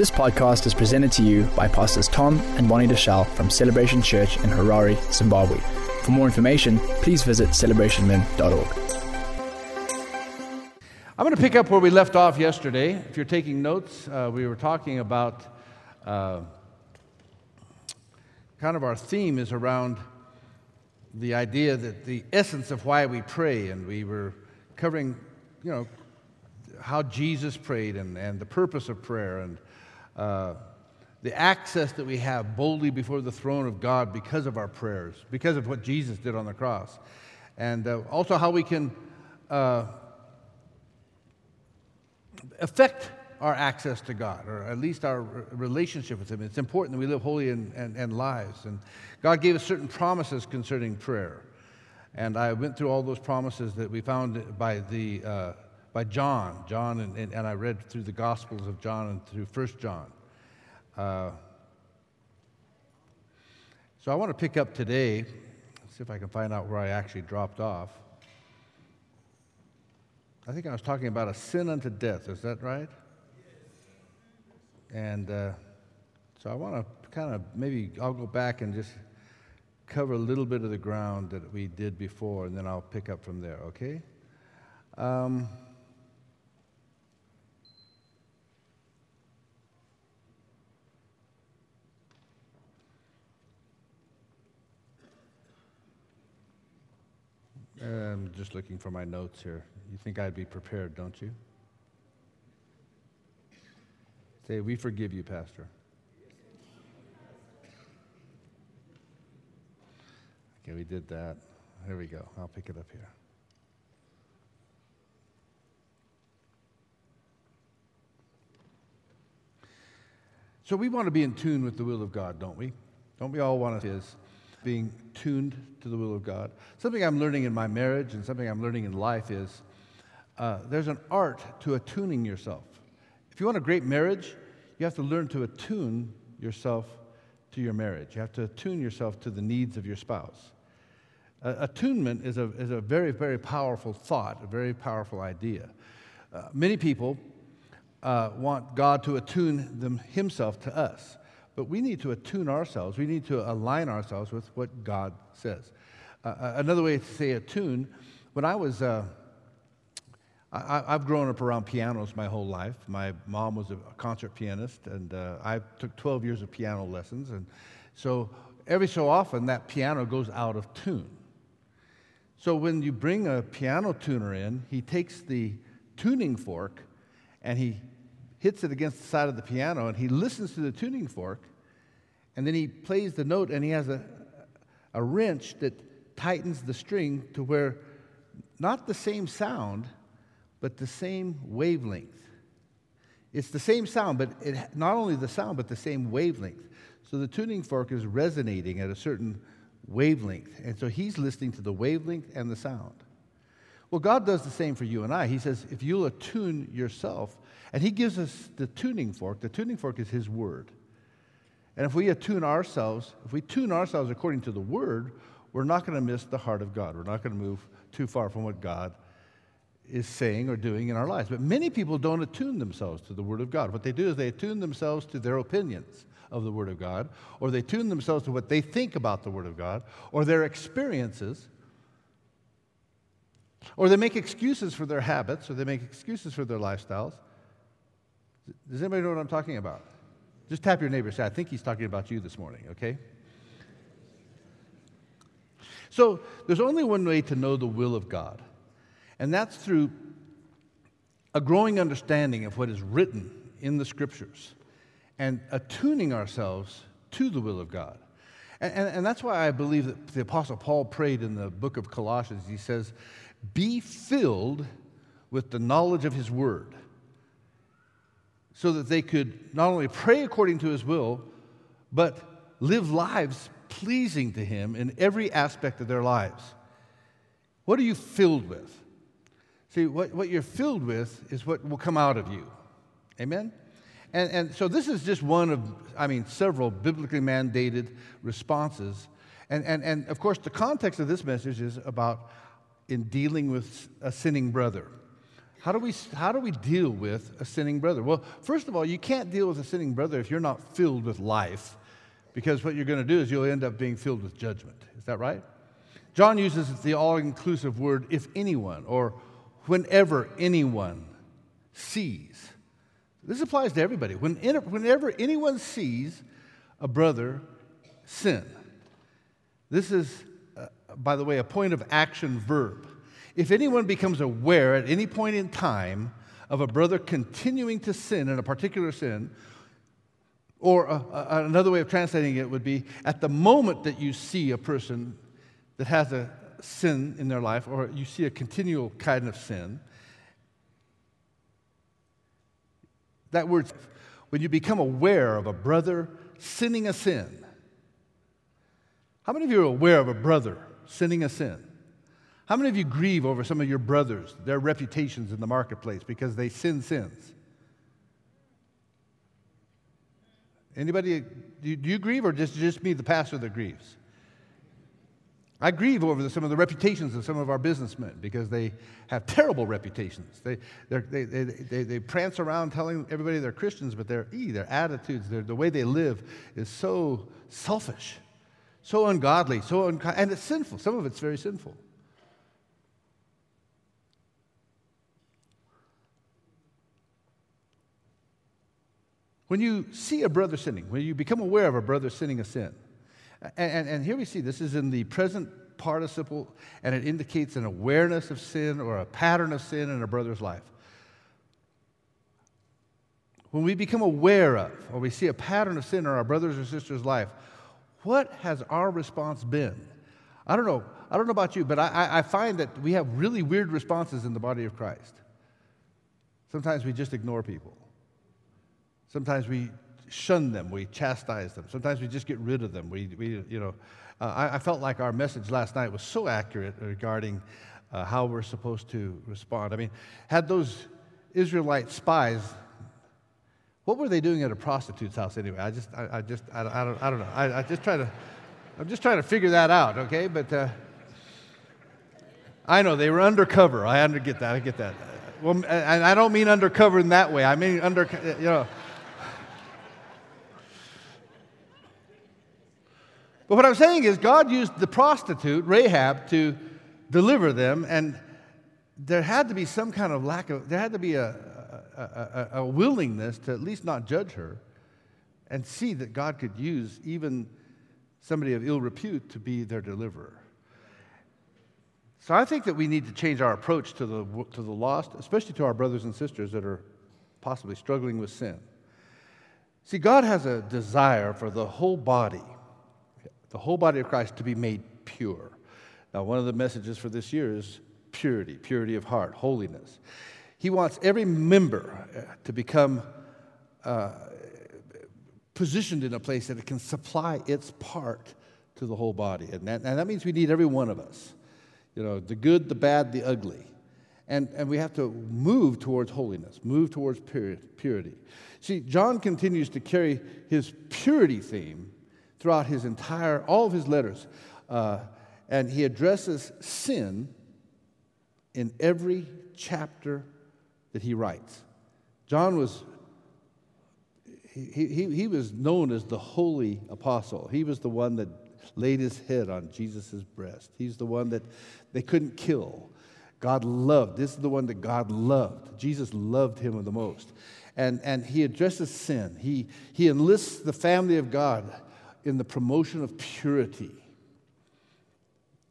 This podcast is presented to you by Pastors Tom and Bonnie Deshelle from Celebration Church in Harare, Zimbabwe. For more information, please visit celebrationmen.org. I'm going to pick up where we left off yesterday. If you're taking notes, uh, we were talking about uh, kind of our theme is around the idea that the essence of why we pray, and we were covering, you know, how Jesus prayed and, and the purpose of prayer and uh, the access that we have boldly before the throne of God because of our prayers, because of what Jesus did on the cross, and uh, also how we can uh, affect our access to God, or at least our relationship with Him. It's important that we live holy and, and, and lives. And God gave us certain promises concerning prayer. And I went through all those promises that we found by, the, uh, by John. John, and, and, and, I read through the Gospels of John and through First John. Uh, so I want to pick up today, see if I can find out where I actually dropped off. I think I was talking about a sin unto death. Is that right? And uh, so I want to kind of maybe I'll go back and just cover a little bit of the ground that we did before, and then I'll pick up from there, okay? Um, I'm just looking for my notes here. You think I'd be prepared, don't you? Say, we forgive you, Pastor. Okay, we did that. Here we go. I'll pick it up here. So we want to be in tune with the will of God, don't we? Don't we all want to is being tuned to the will of God? Something I'm learning in my marriage and something I'm learning in life is uh, there's an art to attuning yourself. If you want a great marriage, you have to learn to attune yourself to your marriage. You have to attune yourself to the needs of your spouse. Uh, attunement is a, is a very, very powerful thought, a very powerful idea. Uh, many people uh, want God to attune them, Himself to us, but we need to attune ourselves. We need to align ourselves with what God says. Uh, uh, another way to say attune, when I was uh, I, have grown up around pianos my whole life. My mom was a concert pianist, and uh, I took 12 years of piano lessons. And so every so often, that piano goes out of tune. So when you bring a piano tuner in, he takes the tuning fork and he hits it against the side of the piano, and he listens to the tuning fork, and then he plays the note, and he has a, a wrench that tightens the string to where not the same sound – but the same wavelength. It's the same sound, but it, not only the sound, but the same wavelength. So the tuning fork is resonating at a certain wavelength. And so he's listening to the wavelength and the sound. Well, God does the same for you and I. He says, if you'll attune yourself, and He gives us the tuning fork, the tuning fork is His Word. And if we attune ourselves, if we tune ourselves according to the Word, we're not going to miss the heart of God. We're not going to move too far from what God is saying or doing in our lives. But many people don't attune themselves to the Word of God. What they do is they attune themselves to their opinions of the Word of God, or they tune themselves to what they think about the Word of God, or their experiences, or they make excuses for their habits, or they make excuses for their lifestyles. Does anybody know what I'm talking about? Just tap your neighbor say, I think he's talking about you this morning, okay? So there's only one way to know the will of God. And that's through a growing understanding of what is written in the scriptures and attuning ourselves to the will of God. And, and, and, that's why I believe that the Apostle Paul prayed in the book of Colossians. He says, Be filled with the knowledge of his word, so that they could not only pray according to his will, but live lives pleasing to him in every aspect of their lives. What are you filled with? See, what, what you're filled with is what will come out of you. Amen? And, and so this is just one of, I mean, several biblically mandated responses. And, and, and of course, the context of this message is about in dealing with a sinning brother. How do, we, how do we deal with a sinning brother? Well, first of all, you can't deal with a sinning brother if you're not filled with life, because what you're going to do is you'll end up being filled with judgment. Is that right? John uses the all inclusive word if anyone, or whenever anyone sees. This applies to everybody. Whenever anyone sees a brother sin, this is, uh, by the way, a point of action verb. If anyone becomes aware at any point in time of a brother continuing to sin in a particular sin, or a, a, another way of translating it would be at the moment that you see a person that has a sin in their life, or you see a continual kind of sin, that word, when you become aware of a brother sinning a sin. How many of you are aware of a brother sinning a sin? How many of you grieve over some of your brothers, their reputations in the marketplace because they sin sins? Anybody, do you, grieve or just, just me, the pastor, that grieves? I grieve over the, some of the reputations of some of our businessmen because they have terrible reputations. They, they, they, they, they prance around telling everybody they're Christians, but their, ee, their attitudes, their, the way they live is so selfish, so ungodly, so unkind, and it's sinful. Some of it's very sinful. When you see a brother sinning, when you become aware of a brother sinning a sin, and, and, and, here we see this is in the present participle, and it indicates an awareness of sin or a pattern of sin in a brother's life. When we become aware of, or we see a pattern of sin in our brother's or sister's life, what has our response been? I don't know. I don't know about you, but I, I find that we have really weird responses in the body of Christ. Sometimes we just ignore people. Sometimes we shun them, we chastise them. Sometimes we just get rid of them. We, we you know, uh, I, I, felt like our message last night was so accurate regarding uh, how we're supposed to respond. I mean, had those Israelite spies, what were they doing at a prostitute's house anyway? I just, I, I just, I, I, don't, I don't know. I, I just try to, I'm just trying to figure that out, okay? But uh, I know they were undercover. I under, get that. I get that. Well, and I don't mean undercover in that way. I mean under, you know. But what I'm saying is, God used the prostitute, Rahab, to deliver them, and there had to be some kind of lack of, there had to be a, a, a, a willingness to at least not judge her and see that God could use even somebody of ill repute to be their deliverer. So I think that we need to change our approach to the, to the lost, especially to our brothers and sisters that are possibly struggling with sin. See, God has a desire for the whole body the whole body of Christ to be made pure. Now, one of the messages for this year is purity, purity of heart, holiness. He wants every member uh, to become uh, positioned in a place that it can supply its part to the whole body. And that, and that means we need every one of us. You know, the good, the bad, the ugly. And, and we have to move towards holiness, move towards purity. See, John continues to carry his purity theme throughout his entire, all of his letters. Uh, and he addresses sin in every chapter that he writes. John was, he, he, he was known as the holy apostle. He was the one that laid his head on Jesus' breast. He's the one that they couldn't kill. God loved. This is the one that God loved. Jesus loved him the most. And, and he addresses sin. He, he enlists the family of God in the promotion of purity.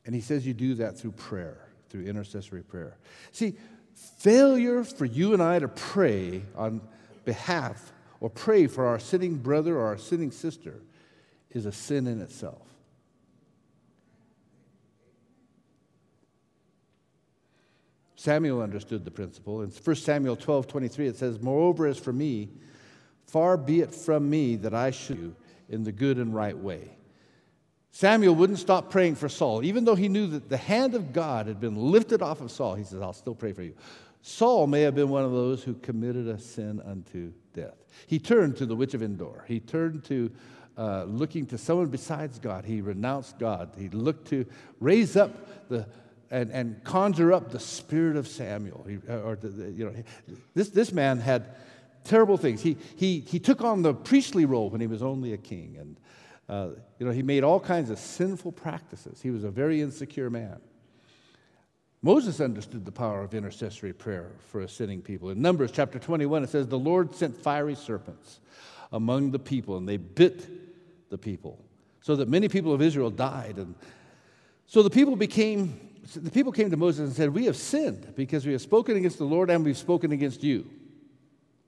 And he says you do that through prayer, through intercessory prayer. See, failure for you and I to pray on behalf or pray for our sinning brother or our sinning sister is a sin in itself. Samuel understood the principle. In 1 Samuel 12 23, it says, Moreover, as for me, far be it from me that I should in the good and right way. Samuel wouldn't stop praying for Saul, even though he knew that the hand of God had been lifted off of Saul. He says, I'll still pray for you. Saul may have been one of those who committed a sin unto death. He turned to the witch of Endor. He turned to uh, looking to someone besides God. He renounced God. He looked to raise up the, and, and conjure up the spirit of Samuel. He, uh, or the, the, you know, this, this man had terrible things. He, he, he took on the priestly role when he was only a king. And, uh, you know, he made all kinds of sinful practices. He was a very insecure man. Moses understood the power of intercessory prayer for a sinning people. In Numbers chapter 21, it says, The Lord sent fiery serpents among the people, and they bit the people, so that many people of Israel died. And so the people became, the people came to Moses and said, We have sinned because we have spoken against the Lord and we've spoken against you.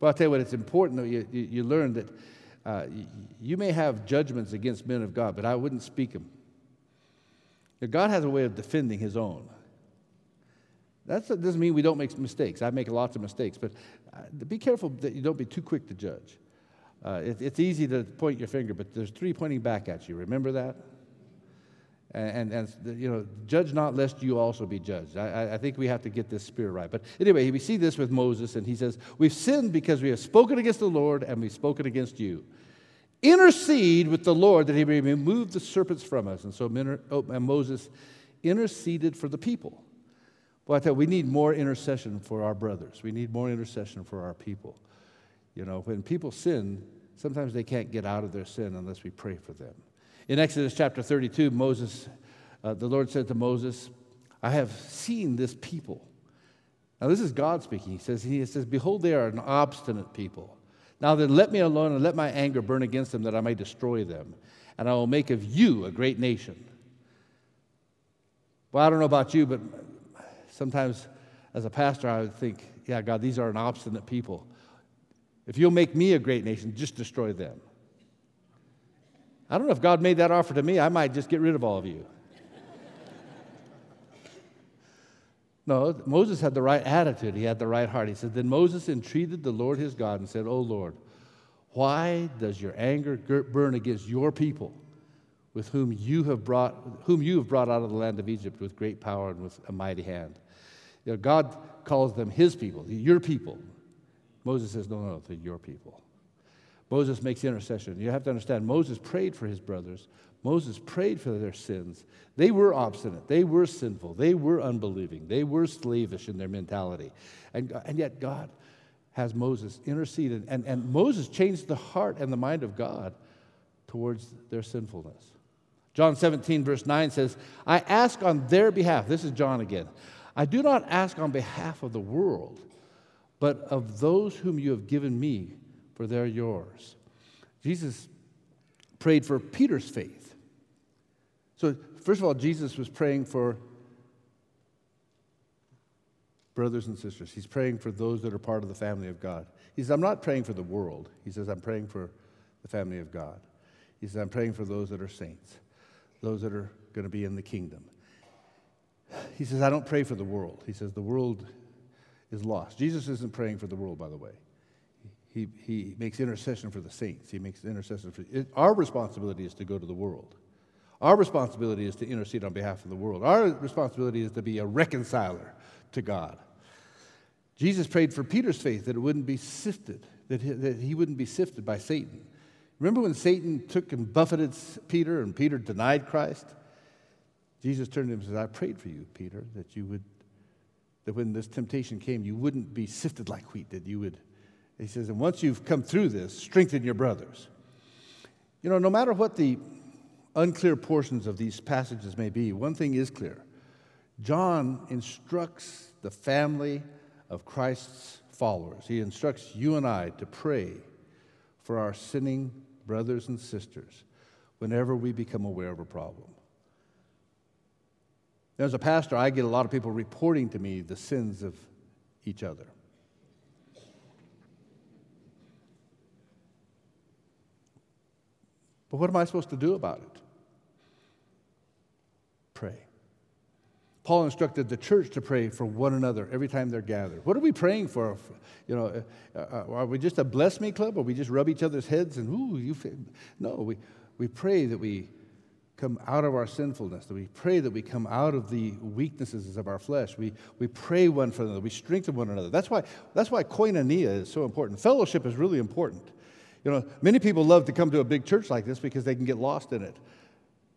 But I'll tell you what, it's important that you, you, you learn that uh, you may have judgments against men of God, but I wouldn't speak them. God has a way of defending his own. That doesn't mean we don't make mistakes. I make lots of mistakes, but uh, be careful that you don't be too quick to judge. Uh, it, it's easy to point your finger, but there's three pointing back at you. Remember that? And, and, you know, judge not lest you also be judged. I, I think we have to get this spirit right. But anyway, we see this with Moses, and he says, We've sinned because we have spoken against the Lord and we've spoken against you. Intercede with the Lord that he may remove the serpents from us. And so oh, and Moses interceded for the people. Well, I you, we need more intercession for our brothers. We need more intercession for our people. You know, when people sin, sometimes they can't get out of their sin unless we pray for them. In Exodus chapter 32, Moses, uh, the Lord said to Moses, I have seen this people. Now, this is God speaking. He says, he says, Behold, they are an obstinate people. Now then, let me alone and let my anger burn against them that I may destroy them. And I will make of you a great nation. Well, I don't know about you, but sometimes as a pastor, I would think, yeah, God, these are an obstinate people. If you'll make me a great nation, just destroy them. I don't know if God made that offer to me, I might just get rid of all of you. no, Moses had the right attitude, he had the right heart. He said, Then Moses entreated the Lord his God and said, Oh Lord, why does your anger burn against your people? with whom you have brought, whom you have brought out of the land of Egypt with great power and with a mighty hand. You know, God calls them his people, your people. Moses says, No, no, they're your people. Moses makes intercession. You have to understand, Moses prayed for his brothers. Moses prayed for their sins. They were obstinate. They were sinful. They were unbelieving. They were slavish in their mentality. And, and yet, God has Moses intercede. And, and Moses changed the heart and the mind of God towards their sinfulness. John 17, verse 9 says, I ask on their behalf. This is John again. I do not ask on behalf of the world, but of those whom you have given me, for they're yours. Jesus prayed for Peter's faith. So, first of all, Jesus was praying for brothers and sisters. He's praying for those that are part of the family of God. He says, I'm not praying for the world. He says, I'm praying for the family of God. He says, I'm praying for those that are saints those that are going to be in the kingdom. He says, I don't pray for the world. He says, the world is lost. Jesus isn't praying for the world, by the way. He, he makes intercession for the saints. He makes intercession for it, our responsibility is to go to the world. Our responsibility is to intercede on behalf of the world. Our responsibility is to be a reconciler to God. Jesus prayed for Peter's faith that it wouldn't be sifted, that he, that he wouldn't be sifted by Satan. Remember when Satan took and buffeted Peter and Peter denied Christ? Jesus turned to him and said, I prayed for you, Peter, that you would, that when this temptation came, you wouldn't be sifted like wheat, that you would. He says, and once you've come through this, strengthen your brothers. You know, no matter what the unclear portions of these passages may be, one thing is clear. John instructs the family of Christ's followers. He instructs you and I to pray for our sinning brothers and sisters, whenever we become aware of a problem. As a pastor, I get a lot of people reporting to me the sins of each other. But what am I supposed to do about it? Pray. Paul instructed the church to pray for one another every time they're gathered. What are we praying for? You know, uh, uh, are we just a bless me club, or we just rub each other's heads and ooh, you? Feel? No, we we pray that we come out of our sinfulness, that we pray that we come out of the weaknesses of our flesh. We, we pray one for another, we strengthen one another. That's why, that's why koinonia is so important. Fellowship is really important. You know, many people love to come to a big church like this because they can get lost in it.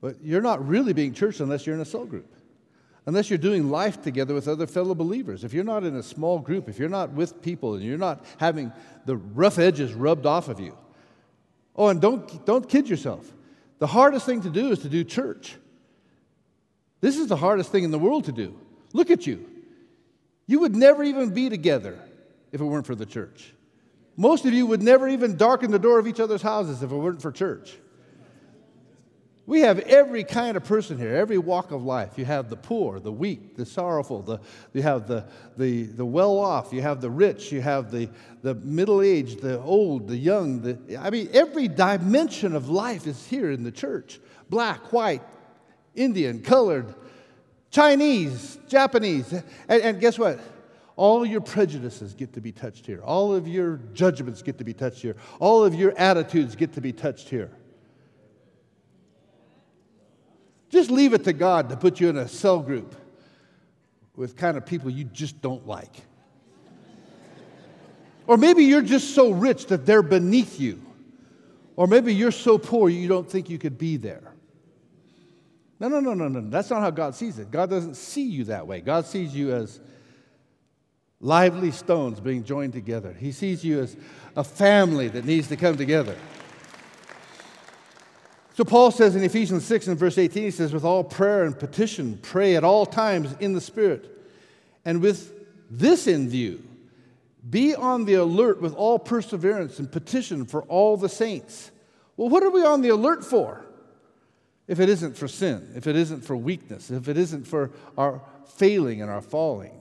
But you're not really being church unless you're in a cell group. unless you're doing life together with other fellow believers. If you're not in a small group, if you're not with people and you're not having the rough edges rubbed off of you. Oh, and don't, don't kid yourself. The hardest thing to do is to do church. This is the hardest thing in the world to do. Look at you. You would never even be together if it weren't for the church. Most of you would never even darken the door of each other's houses if it weren't for church. We have every kind of person here, every walk of life. You have the poor, the weak, the sorrowful, the, you have the, the, the well off, you have the rich, you have the, the middle aged, the old, the young. The, I mean, every dimension of life is here in the church black, white, Indian, colored, Chinese, Japanese. And, and guess what? All your prejudices get to be touched here. All of your judgments get to be touched here. All of your attitudes get to be touched here. Just leave it to God to put you in a cell group with kind of people you just don't like. or maybe you're just so rich that they're beneath you. Or maybe you're so poor you don't think you could be there. No, no, no, no, no. That's not how God sees it. God doesn't see you that way. God sees you as lively stones being joined together. He sees you as a family that needs to come together. So Paul says in Ephesians 6 and verse 18, he says, with all prayer and petition, pray at all times in the Spirit. And with this in view, be on the alert with all perseverance and petition for all the saints. Well, what are we on the alert for? If it isn't for sin, if it isn't for weakness, if it isn't for our failing and our falling.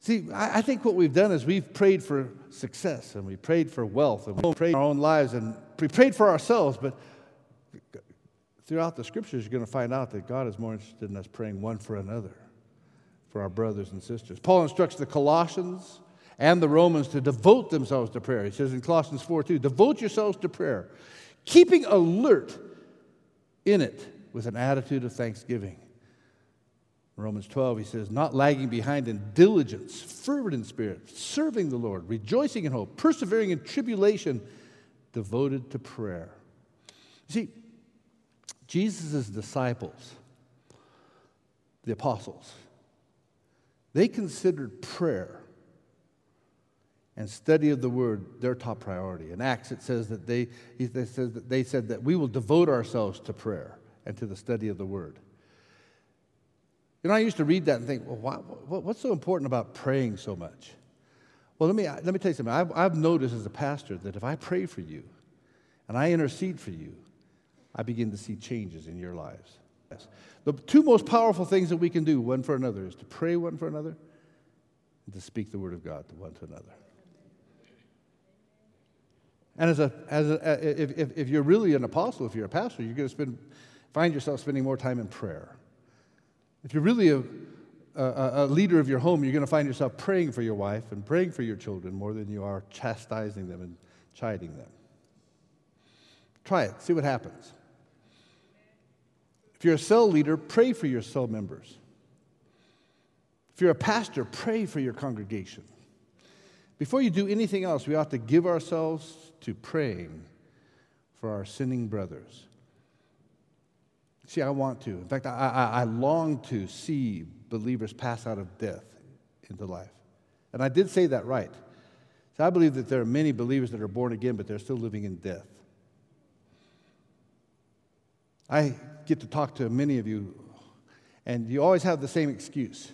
See, I, think what we've done is we've prayed for success and we prayed for wealth and we prayed for our own lives and we prayed for ourselves, but throughout the scriptures, you're going to find out that God is more interested in us praying one for another, for our brothers and sisters. Paul instructs the Colossians and the Romans to devote themselves to prayer. He says in Colossians 4 2, devote yourselves to prayer, keeping alert in it with an attitude of thanksgiving. Romans 12, he says, not lagging behind in diligence, fervent in spirit, serving the Lord, rejoicing in hope, persevering in tribulation, devoted to prayer. You see, Jesus' disciples, the apostles, they considered prayer and study of the word their top priority. In Acts, it says that they, they, said that they said that we will devote ourselves to prayer and to the study of the word. You know, I used to read that and think, well, why, what's so important about praying so much? Well, let me, let me tell you something. I've, I've noticed as a pastor that if I pray for you and I intercede for you, I begin to see changes in your lives. Yes. The two most powerful things that we can do one for another is to pray one for another and to speak the word of God to one to another. And as a, as a, if, if, if you're really an apostle, if you're a pastor, you're going to spend, find yourself spending more time in prayer. If you're really a, a, a leader of your home, you're going to find yourself praying for your wife and praying for your children more than you are chastising them and chiding them. Try it, see what happens. If you're a cell leader, pray for your cell members. If you're a pastor, pray for your congregation. Before you do anything else, we ought to give ourselves to praying for our sinning brothers. See, I want to. In fact, I, I, I long to see believers pass out of death into life. And I did say that right. So I believe that there are many believers that are born again, but they're still living in death. I get to talk to many of you, and you always have the same excuse.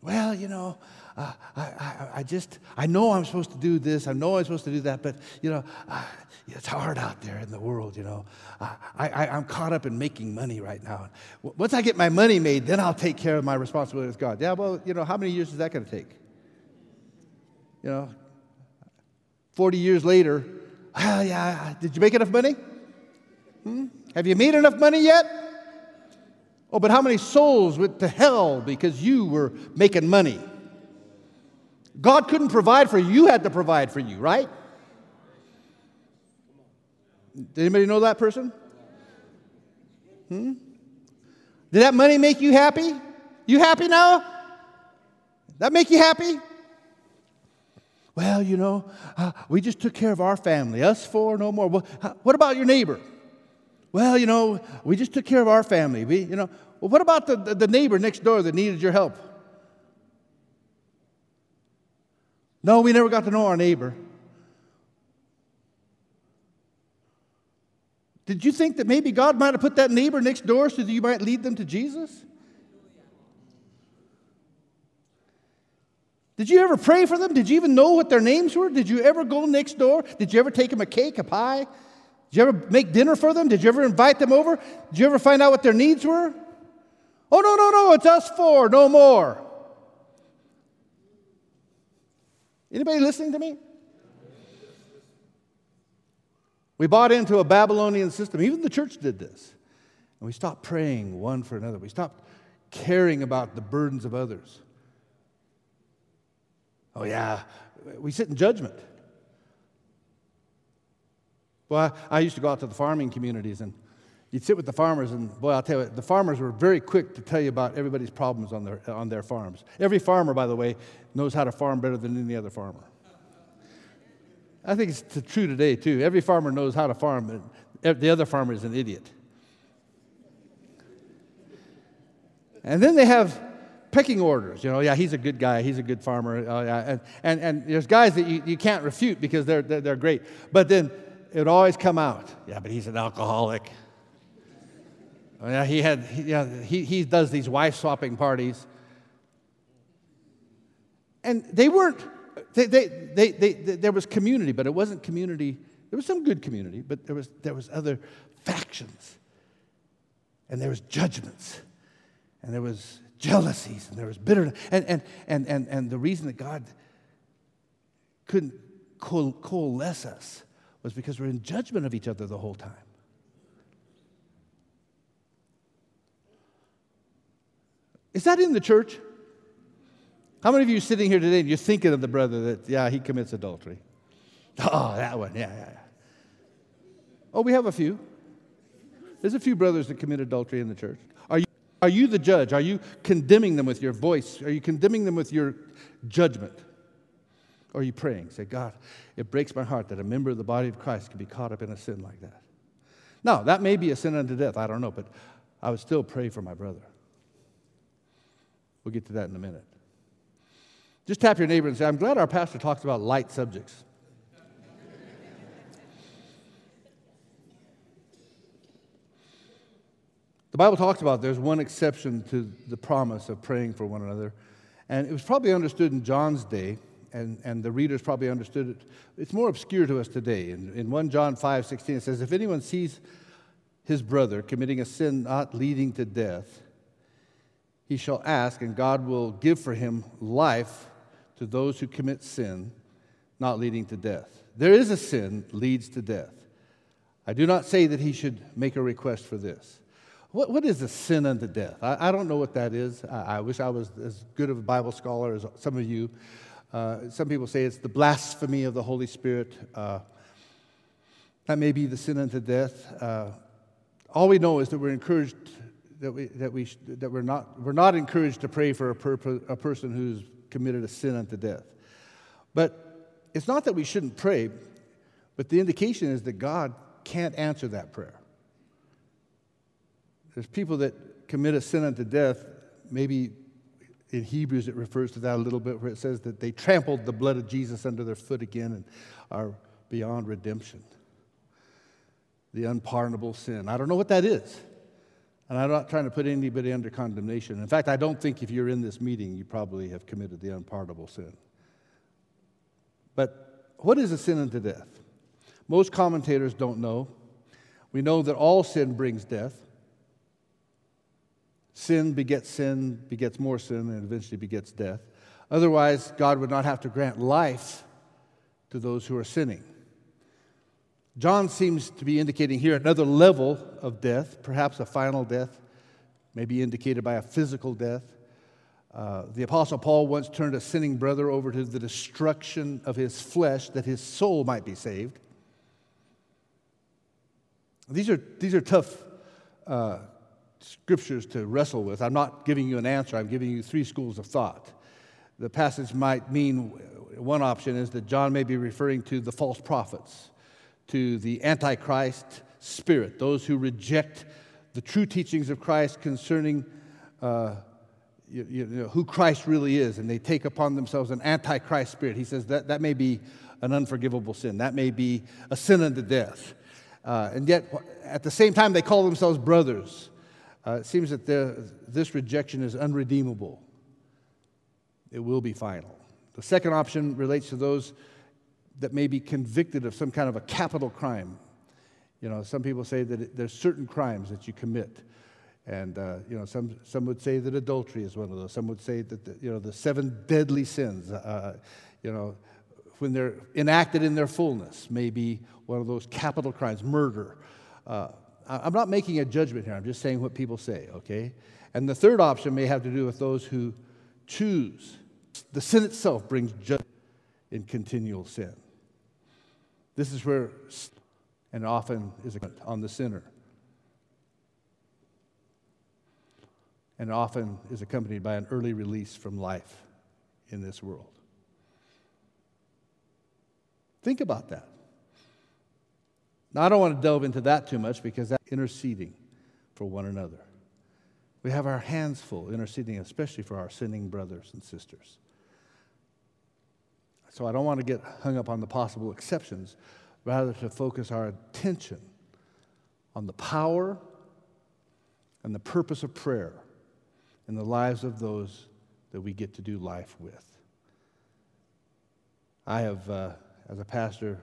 Well, you know, uh, I, I, I, just, I know I'm supposed to do this, I know I'm supposed to do that, but, you know, uh, it's hard out there in the world, you know. Uh, I, I, I'm caught up in making money right now. Once I get my money made, then I'll take care of my responsibility with God. Yeah, well, you know, how many years is that going to take? You know, 40 years later, ah, yeah, did you make enough money? Hmm? Have you made enough money yet? Oh, but how many souls went to hell because you were making money? God couldn't provide for you, you had to provide for you, right? Did anybody know that person? Hmm? Did that money make you happy? You happy now? That make you happy? Well, you know, uh, we just took care of our family, us four, no more. Well, uh, what about your neighbor? Well, you know, we just took care of our family. We, you know, well, what about the, the, the neighbor next door that needed your help? No, we never got to know our neighbor. Did you think that maybe God might have put that neighbor next door so that you might lead them to Jesus? Did you ever pray for them? Did you even know what their names were? Did you ever go next door? Did you ever take them a cake, a pie? Did you ever make dinner for them? Did you ever invite them over? Did you ever find out what their needs were? Oh, no, no, no, it's us four, no more. Anybody listening to me? We bought into a Babylonian system. Even the church did this. And we stopped praying one for another. We stopped caring about the burdens of others. Oh, yeah, we sit in judgment. Well, I, used to go out to the farming communities and you'd sit with the farmers, and boy, I'll tell you, the farmers were very quick to tell you about everybody's problems on their, on their farms. Every farmer, by the way, knows how to farm better than any other farmer. I think it's true today, too. Every farmer knows how to farm, but the other farmer is an idiot. And then they have pecking orders. You know, yeah, he's a good guy, he's a good farmer. Uh, yeah. and, and, and there's guys that you, you can't refute because they're, they're, they're great. But then it would always come out, yeah, but he's an alcoholic. Oh, yeah, he, had, he, yeah, he, he does these wife swapping parties. And they weren't, they, they, they, they, there was community, but it wasn't community. There was some good community, but there was, there was other factions. And there was judgments. And there was jealousies and there was bitterness. And, and, and, and, and the reason that God couldn't coalesce us was because we're in judgment of each other the whole time. Is that in the church? How many of you sitting here today and you're thinking of the brother that, yeah, he commits adultery? Oh, that one, yeah, yeah, yeah. Oh, we have a few. There's a few brothers that commit adultery in the church. Are you, are you the judge? Are you condemning them with your voice? Are you condemning them with your judgment? Or are you praying? Say, God, it breaks my heart that a member of the body of Christ can be caught up in a sin like that. Now, that may be a sin unto death. I don't know, but I would still pray for my brother. We'll get to that in a minute. Just tap your neighbor and say, I'm glad our pastor talks about light subjects. the Bible talks about there's one exception to the promise of praying for one another. And it was probably understood in John's day, and, and the readers probably understood it. It's more obscure to us today. In, in 1 John 5 16, it says, If anyone sees his brother committing a sin not leading to death, he shall ask, and God will give for him life to those who commit sin, not leading to death. There is a sin leads to death. I do not say that he should make a request for this. What, what is a sin unto death? I, I don't know what that is. I, I, wish I was as good of a Bible scholar as some of you. Uh, some people say it's the blasphemy of the Holy Spirit. Uh, that may be the sin unto death. Uh, all we know is that we're encouraged that, we, that, we, that we're, not, we're not encouraged to pray for a, per, a person who's committed a sin unto death. But it's not that we shouldn't pray, but the indication is that God can't answer that prayer. There's people that commit a sin unto death, maybe in Hebrews it refers to that a little bit, where it says that they trampled the blood of Jesus under their foot again and are beyond redemption. The unpardonable sin. I don't know what that is. And I'm not trying to put anybody under condemnation. In fact, I don't think if you're in this meeting, you probably have committed the unpardonable sin. But what is a sin unto death? Most commentators don't know. We know that all sin brings death. Sin begets sin, begets more sin, and eventually begets death. Otherwise, God would not have to grant life to those who are sinning. John seems to be indicating here another level of death, perhaps a final death, maybe indicated by a physical death. Uh, the Apostle Paul once turned a sinning brother over to the destruction of his flesh that his soul might be saved. These are, these are tough uh, scriptures to wrestle with. I'm not giving you an answer, I'm giving you three schools of thought. The passage might mean one option is that John may be referring to the false prophets to the Antichrist, spirit, those who reject the true teachings of Christ concerning uh, you, you know, who Christ really is, and they take upon themselves an antichrist spirit. He says that that may be an unforgivable sin. That may be a sin unto death. Uh, and yet, at the same time, they call themselves brothers. Uh, it seems that this rejection is unredeemable. It will be final. The second option relates to those that may be convicted of some kind of a capital crime. You know, some people say that it, there's certain crimes that you commit. And, uh, you know, some, some would say that adultery is one of those. Some would say that, the, you know, the seven deadly sins, uh, you know, when they're enacted in their fullness, may be one of those capital crimes, murder. Uh, I'm not making a judgment here. I'm just saying what people say, okay? And the third option may have to do with those who choose. The sin itself brings judgment in continual sin. This is where, and often is on the sinner. And often is accompanied by an early release from life in this world. Think about that. Now, I don't want to delve into that too much because that's interceding for one another. We have our hands full interceding, especially for our sinning brothers and sisters. So I don't want to get hung up on the possible exceptions, rather to focus our attention on the power and the purpose of prayer in the lives of those that we get to do life with. I have, uh, as a pastor,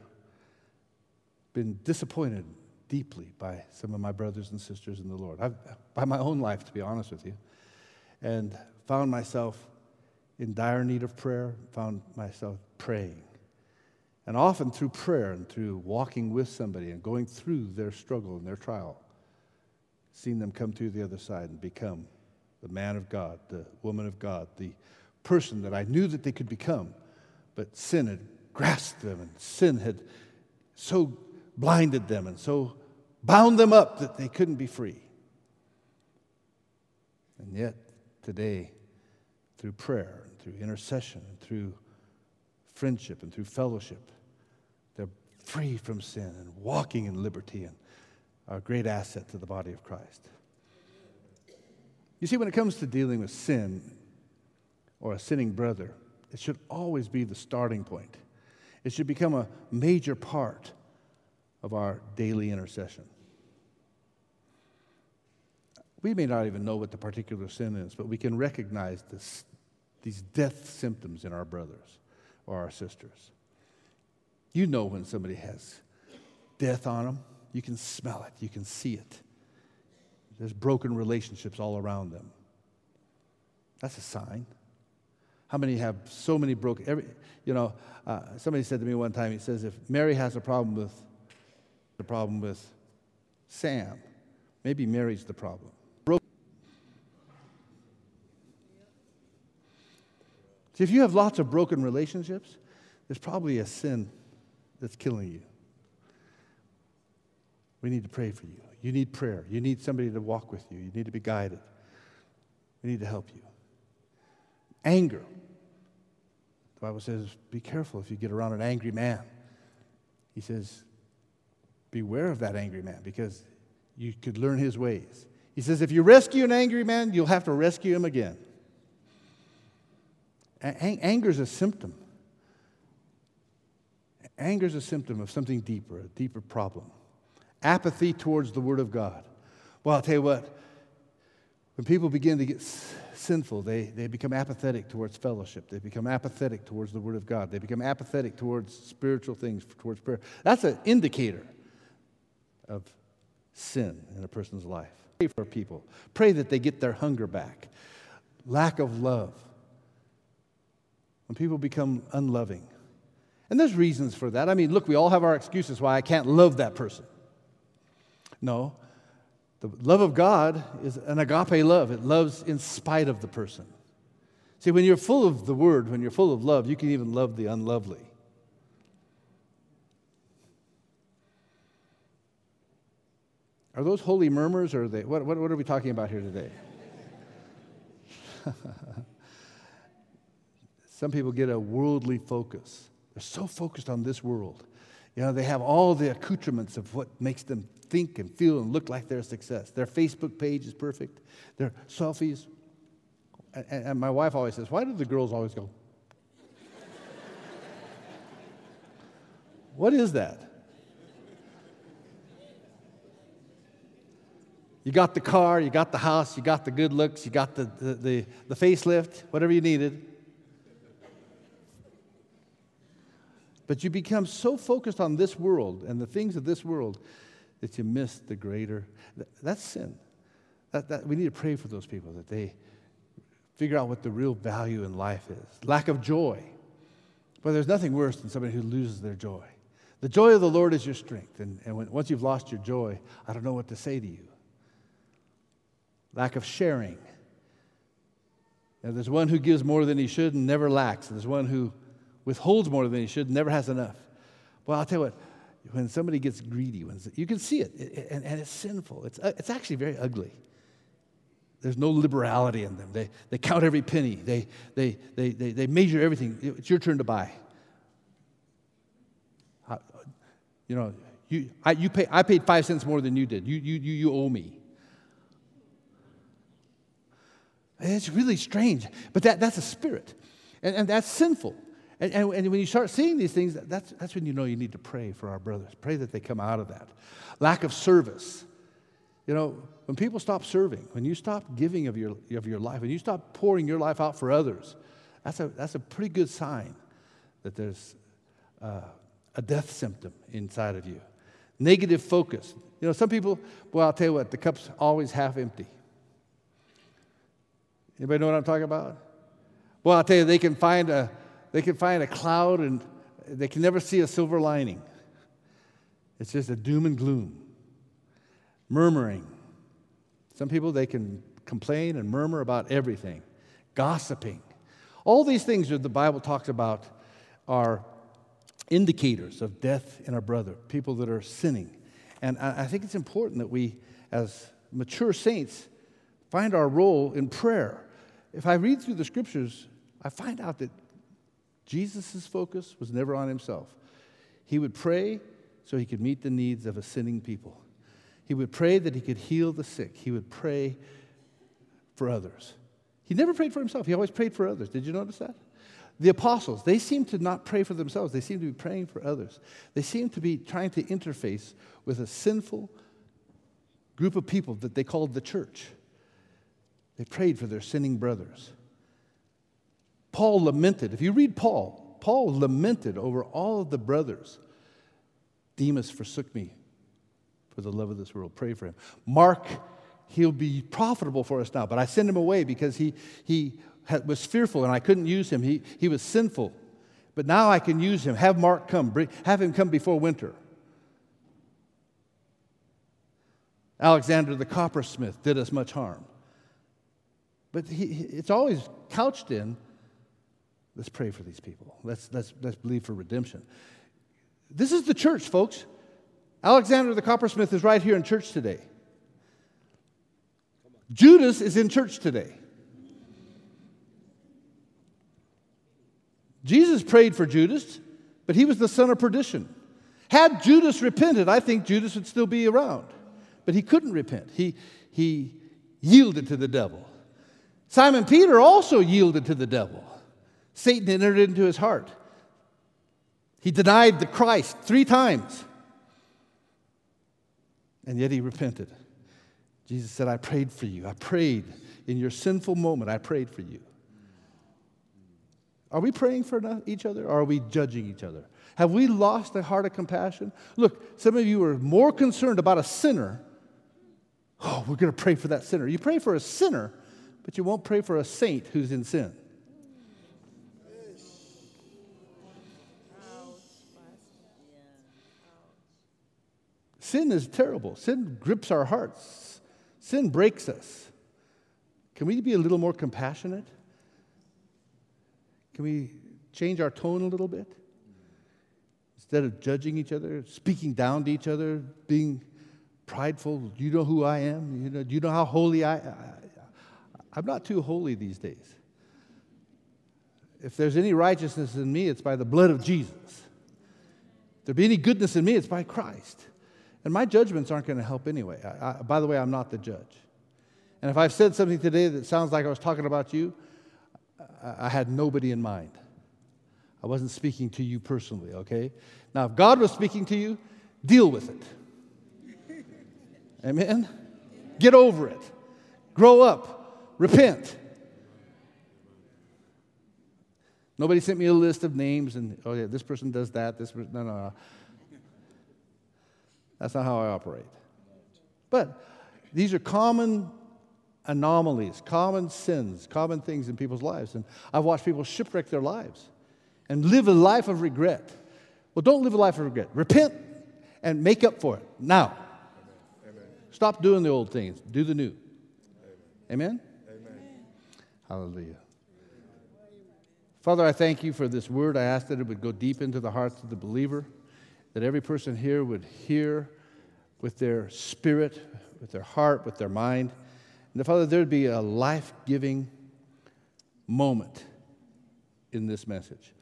been disappointed deeply by some of my brothers and sisters in the Lord, I've, by my own life, to be honest with you, and found myself in dire need of prayer, found myself praying. And often through prayer and through walking with somebody and going through their struggle and their trial, seeing them come through the other side and become the man of God, the woman of God, the person that I knew that they could become, but sin had grasped them and sin had so blinded them and so bound them up that they couldn't be free. And yet, today, through prayer, through intercession, and through friendship, and through fellowship, they're free from sin and walking in liberty and are a great asset to the body of Christ. You see, when it comes to dealing with sin or a sinning brother, it should always be the starting point. It should become a major part of our daily intercession. We may not even know what the particular sin is, but we can recognize this, these death symptoms in our brothers or our sisters. You know when somebody has death on them, you can smell it, you can see it. There's broken relationships all around them. That's a sign. How many have so many broken? Every, you know, uh, somebody said to me one time. He says, if Mary has a problem with the problem with Sam, maybe Mary's the problem. See, if you have lots of broken relationships, there's probably a sin that's killing you. We need to pray for you. You need prayer. You need somebody to walk with you. You need to be guided. We need to help you. Anger. The Bible says, be careful if you get around an angry man. He says, beware of that angry man because you could learn his ways. He says, if you rescue an angry man, you'll have to rescue him again. Anger is a symptom. Anger is a symptom of something deeper, a deeper problem. Apathy towards the Word of God. Well, I'll tell you what, when people begin to get sinful, they, they become apathetic towards fellowship. They become apathetic towards the Word of God. They become apathetic towards spiritual things, towards prayer. That's an indicator of sin in a person's life. Pray for people. Pray that they get their hunger back. Lack of love. When people become unloving. And there's reasons for that. I mean, look, we all have our excuses why I can't love that person. No. The love of God is an agape love. It loves in spite of the person. See, when you're full of the word, when you're full of love, you can even love the unlovely. Are those holy murmurs or are they? What, what, what are we talking about here today? Some people get a worldly focus. They're so focused on this world. You know, they have all the accoutrements of what makes them think and feel and look like they're a success. Their Facebook page is perfect, their selfies. And, and my wife always says, Why do the girls always go? what is that? You got the car, you got the house, you got the good looks, you got the, the, the, the facelift, whatever you needed. But you become so focused on this world and the things of this world that you miss the greater. That's sin. That, that, we need to pray for those people that they figure out what the real value in life is. Lack of joy. But there's nothing worse than somebody who loses their joy. The joy of the Lord is your strength. And, and when, once you've lost your joy, I don't know what to say to you. Lack of sharing. Now, there's one who gives more than he should and never lacks. And there's one who withholds more than he should, never has enough. Well, I'll tell you what, when somebody gets greedy, when you can see it, it and, and, it's sinful. It's, uh, it's actually very ugly. There's no liberality in them. They, they count every penny, they, they, they, they, they measure everything. It's your turn to buy. You know, you, I, you pay, I paid five cents more than you did. You, you, you, you owe me. It's really strange, but that, that's a spirit, and, and that's sinful. And, and, and, when you start seeing these things, that's, that's when you know you need to pray for our brothers. Pray that they come out of that. Lack of service. You know, when people stop serving, when you stop giving of your, of your life, when you stop pouring your life out for others, that's a, that's a pretty good sign that there's uh, a death symptom inside of you. Negative focus. You know, some people, well, I'll tell you what, the cup's always half empty. Anybody know what I'm talking about? Well, I'll tell you, they can find a, they can find a cloud and they can never see a silver lining. It's just a doom and gloom. Murmuring. Some people, they can complain and murmur about everything. Gossiping. All these things that the Bible talks about are indicators of death in our brother, people that are sinning. And I think it's important that we, as mature saints, find our role in prayer. If I read through the scriptures, I find out that Jesus' focus was never on himself. He would pray so he could meet the needs of a sinning people. He would pray that he could heal the sick. He would pray for others. He never prayed for himself, he always prayed for others. Did you notice that? The apostles, they seemed to not pray for themselves, they seemed to be praying for others. They seemed to be trying to interface with a sinful group of people that they called the church. They prayed for their sinning brothers. Paul lamented. If you read Paul, Paul lamented over all of the brothers. Demas forsook me for the love of this world. Pray for him. Mark, he'll be profitable for us now, but I sent him away because he, he was fearful and I couldn't use him. He, he was sinful. But now I can use him. Have Mark come. Bring, have him come before winter. Alexander the coppersmith did us much harm. But he, it's always couched in Let's pray for these people. Let's, let's, let's believe for redemption. This is the church, folks. Alexander the coppersmith is right here in church today. Judas is in church today. Jesus prayed for Judas, but he was the son of perdition. Had Judas repented, I think Judas would still be around. But he couldn't repent. He, he yielded to the devil. Simon Peter also yielded to the devil. Satan entered into his heart. He denied the Christ three times. And yet he repented. Jesus said, I prayed for you. I prayed in your sinful moment. I prayed for you. Are we praying for each other or are we judging each other? Have we lost a heart of compassion? Look, some of you are more concerned about a sinner. Oh, we're going to pray for that sinner. You pray for a sinner, but you won't pray for a saint who's in sin. Sin is terrible. Sin grips our hearts, sin breaks us. Can we be a little more compassionate? Can we change our tone a little bit? Instead of judging each other, speaking down to each other, being prideful, Do you know who I am? You know, do you know how holy I am? I'm not too holy these days. If there's any righteousness in me, it's by the blood of Jesus. If there be any goodness in me, it's by Christ. And my judgments aren't going to help anyway. I, I, by the way, I'm not the judge. And if I've said something today that sounds like I was talking about you, I, I had nobody in mind. I wasn't speaking to you personally, okay? Now, if God was speaking to you, deal with it. Amen? Get over it. Grow up. Repent. Nobody sent me a list of names and, oh, yeah, this person does that. This person, no, no, no. That's not how I operate. But these are common anomalies, common sins, common things in people's lives. And I've watched people shipwreck their lives and live a life of regret. Well, don't live a life of regret. Repent and make up for it now. Amen. Stop doing the old things, do the new. Amen? Amen? Hallelujah. Father, I thank you for this word. I ask that it would go deep into the hearts of the believer, that every person here would hear with their spirit, with their heart, with their mind. And Father, there'd be a life giving moment in this message.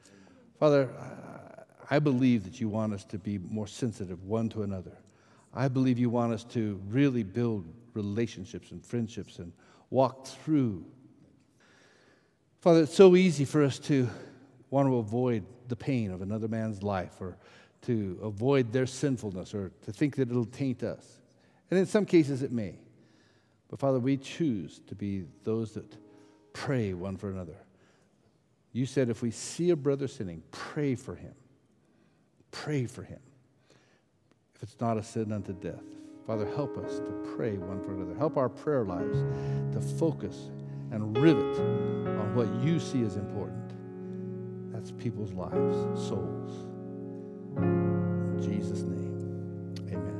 Father, I believe that you want us to be more sensitive one to another. I believe you want us to really build relationships and friendships and walk through. Father, it's so easy for us to want to avoid the pain of another man's life or to avoid their sinfulness or to think that it'll taint us. And in some cases, it may. But Father, we choose to be those that pray one for another. You said if we see a brother sinning, pray for him. Pray for him. If it's not a sin unto death. Father, help us to pray one for another. Help our prayer lives to focus and rivet on what you see as important. That's people's lives, souls. Jesus' name, amen.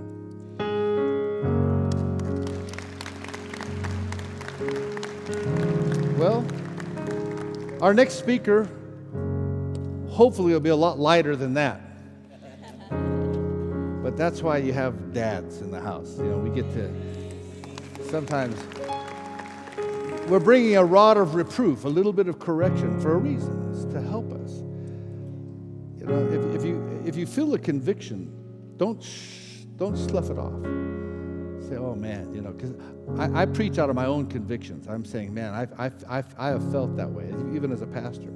Well, our next speaker hopefully will be a lot lighter than that. But that's why you have dads in the house. You know, we get to sometimes we're bringing a rod of reproof, a little bit of correction for a reason. It's to help us. You know, if, if you feel a conviction, don't sh- don't slough it off. Say, oh man, you know, because I, I, preach out of my own convictions. I'm saying, man, I've, I've, I've, I have felt that way, even as a pastor.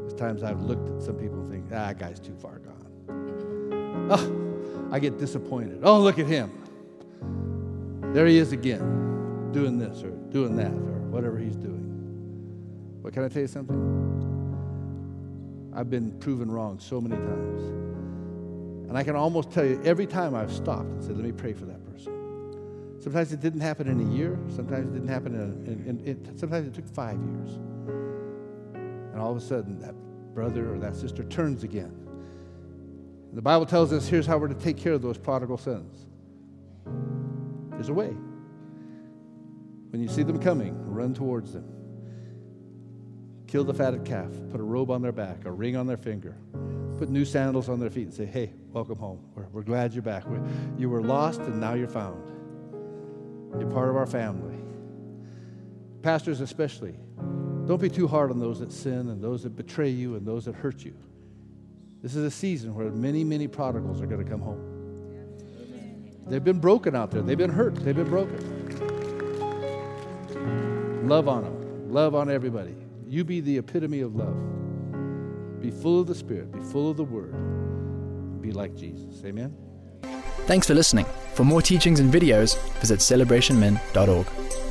There's times I've looked at some people and think, ah, that guy's too far gone. Oh, I get disappointed. Oh, look at him. There he is again, doing this or doing that or whatever he's doing. But can I tell you something? I've been proven wrong so many times. And I can almost tell you every time I've stopped and said, let me pray for that person. Sometimes it didn't happen in a year. Sometimes it didn't happen in, in, in it, sometimes it took five years. And all of a sudden, that brother or that sister turns again. And the Bible tells us here's how we're to take care of those prodigal sons. There's a way. When you see them coming, run towards them. Kill the fatted calf, put a robe on their back, a ring on their finger, put new sandals on their feet, and say, Hey, welcome home. We're, we're glad you're back. We're, you were lost, and now you're found. You're part of our family. Pastors, especially, don't be too hard on those that sin and those that betray you and those that hurt you. This is a season where many, many prodigals are going to come home. They've been broken out there. They've been hurt. They've been broken. Love on them. Love on everybody. You be the epitome of love. Be full of the Spirit. Be full of the Word. Be like Jesus. Amen. Thanks for listening. For more teachings and videos, visit celebrationmen.org.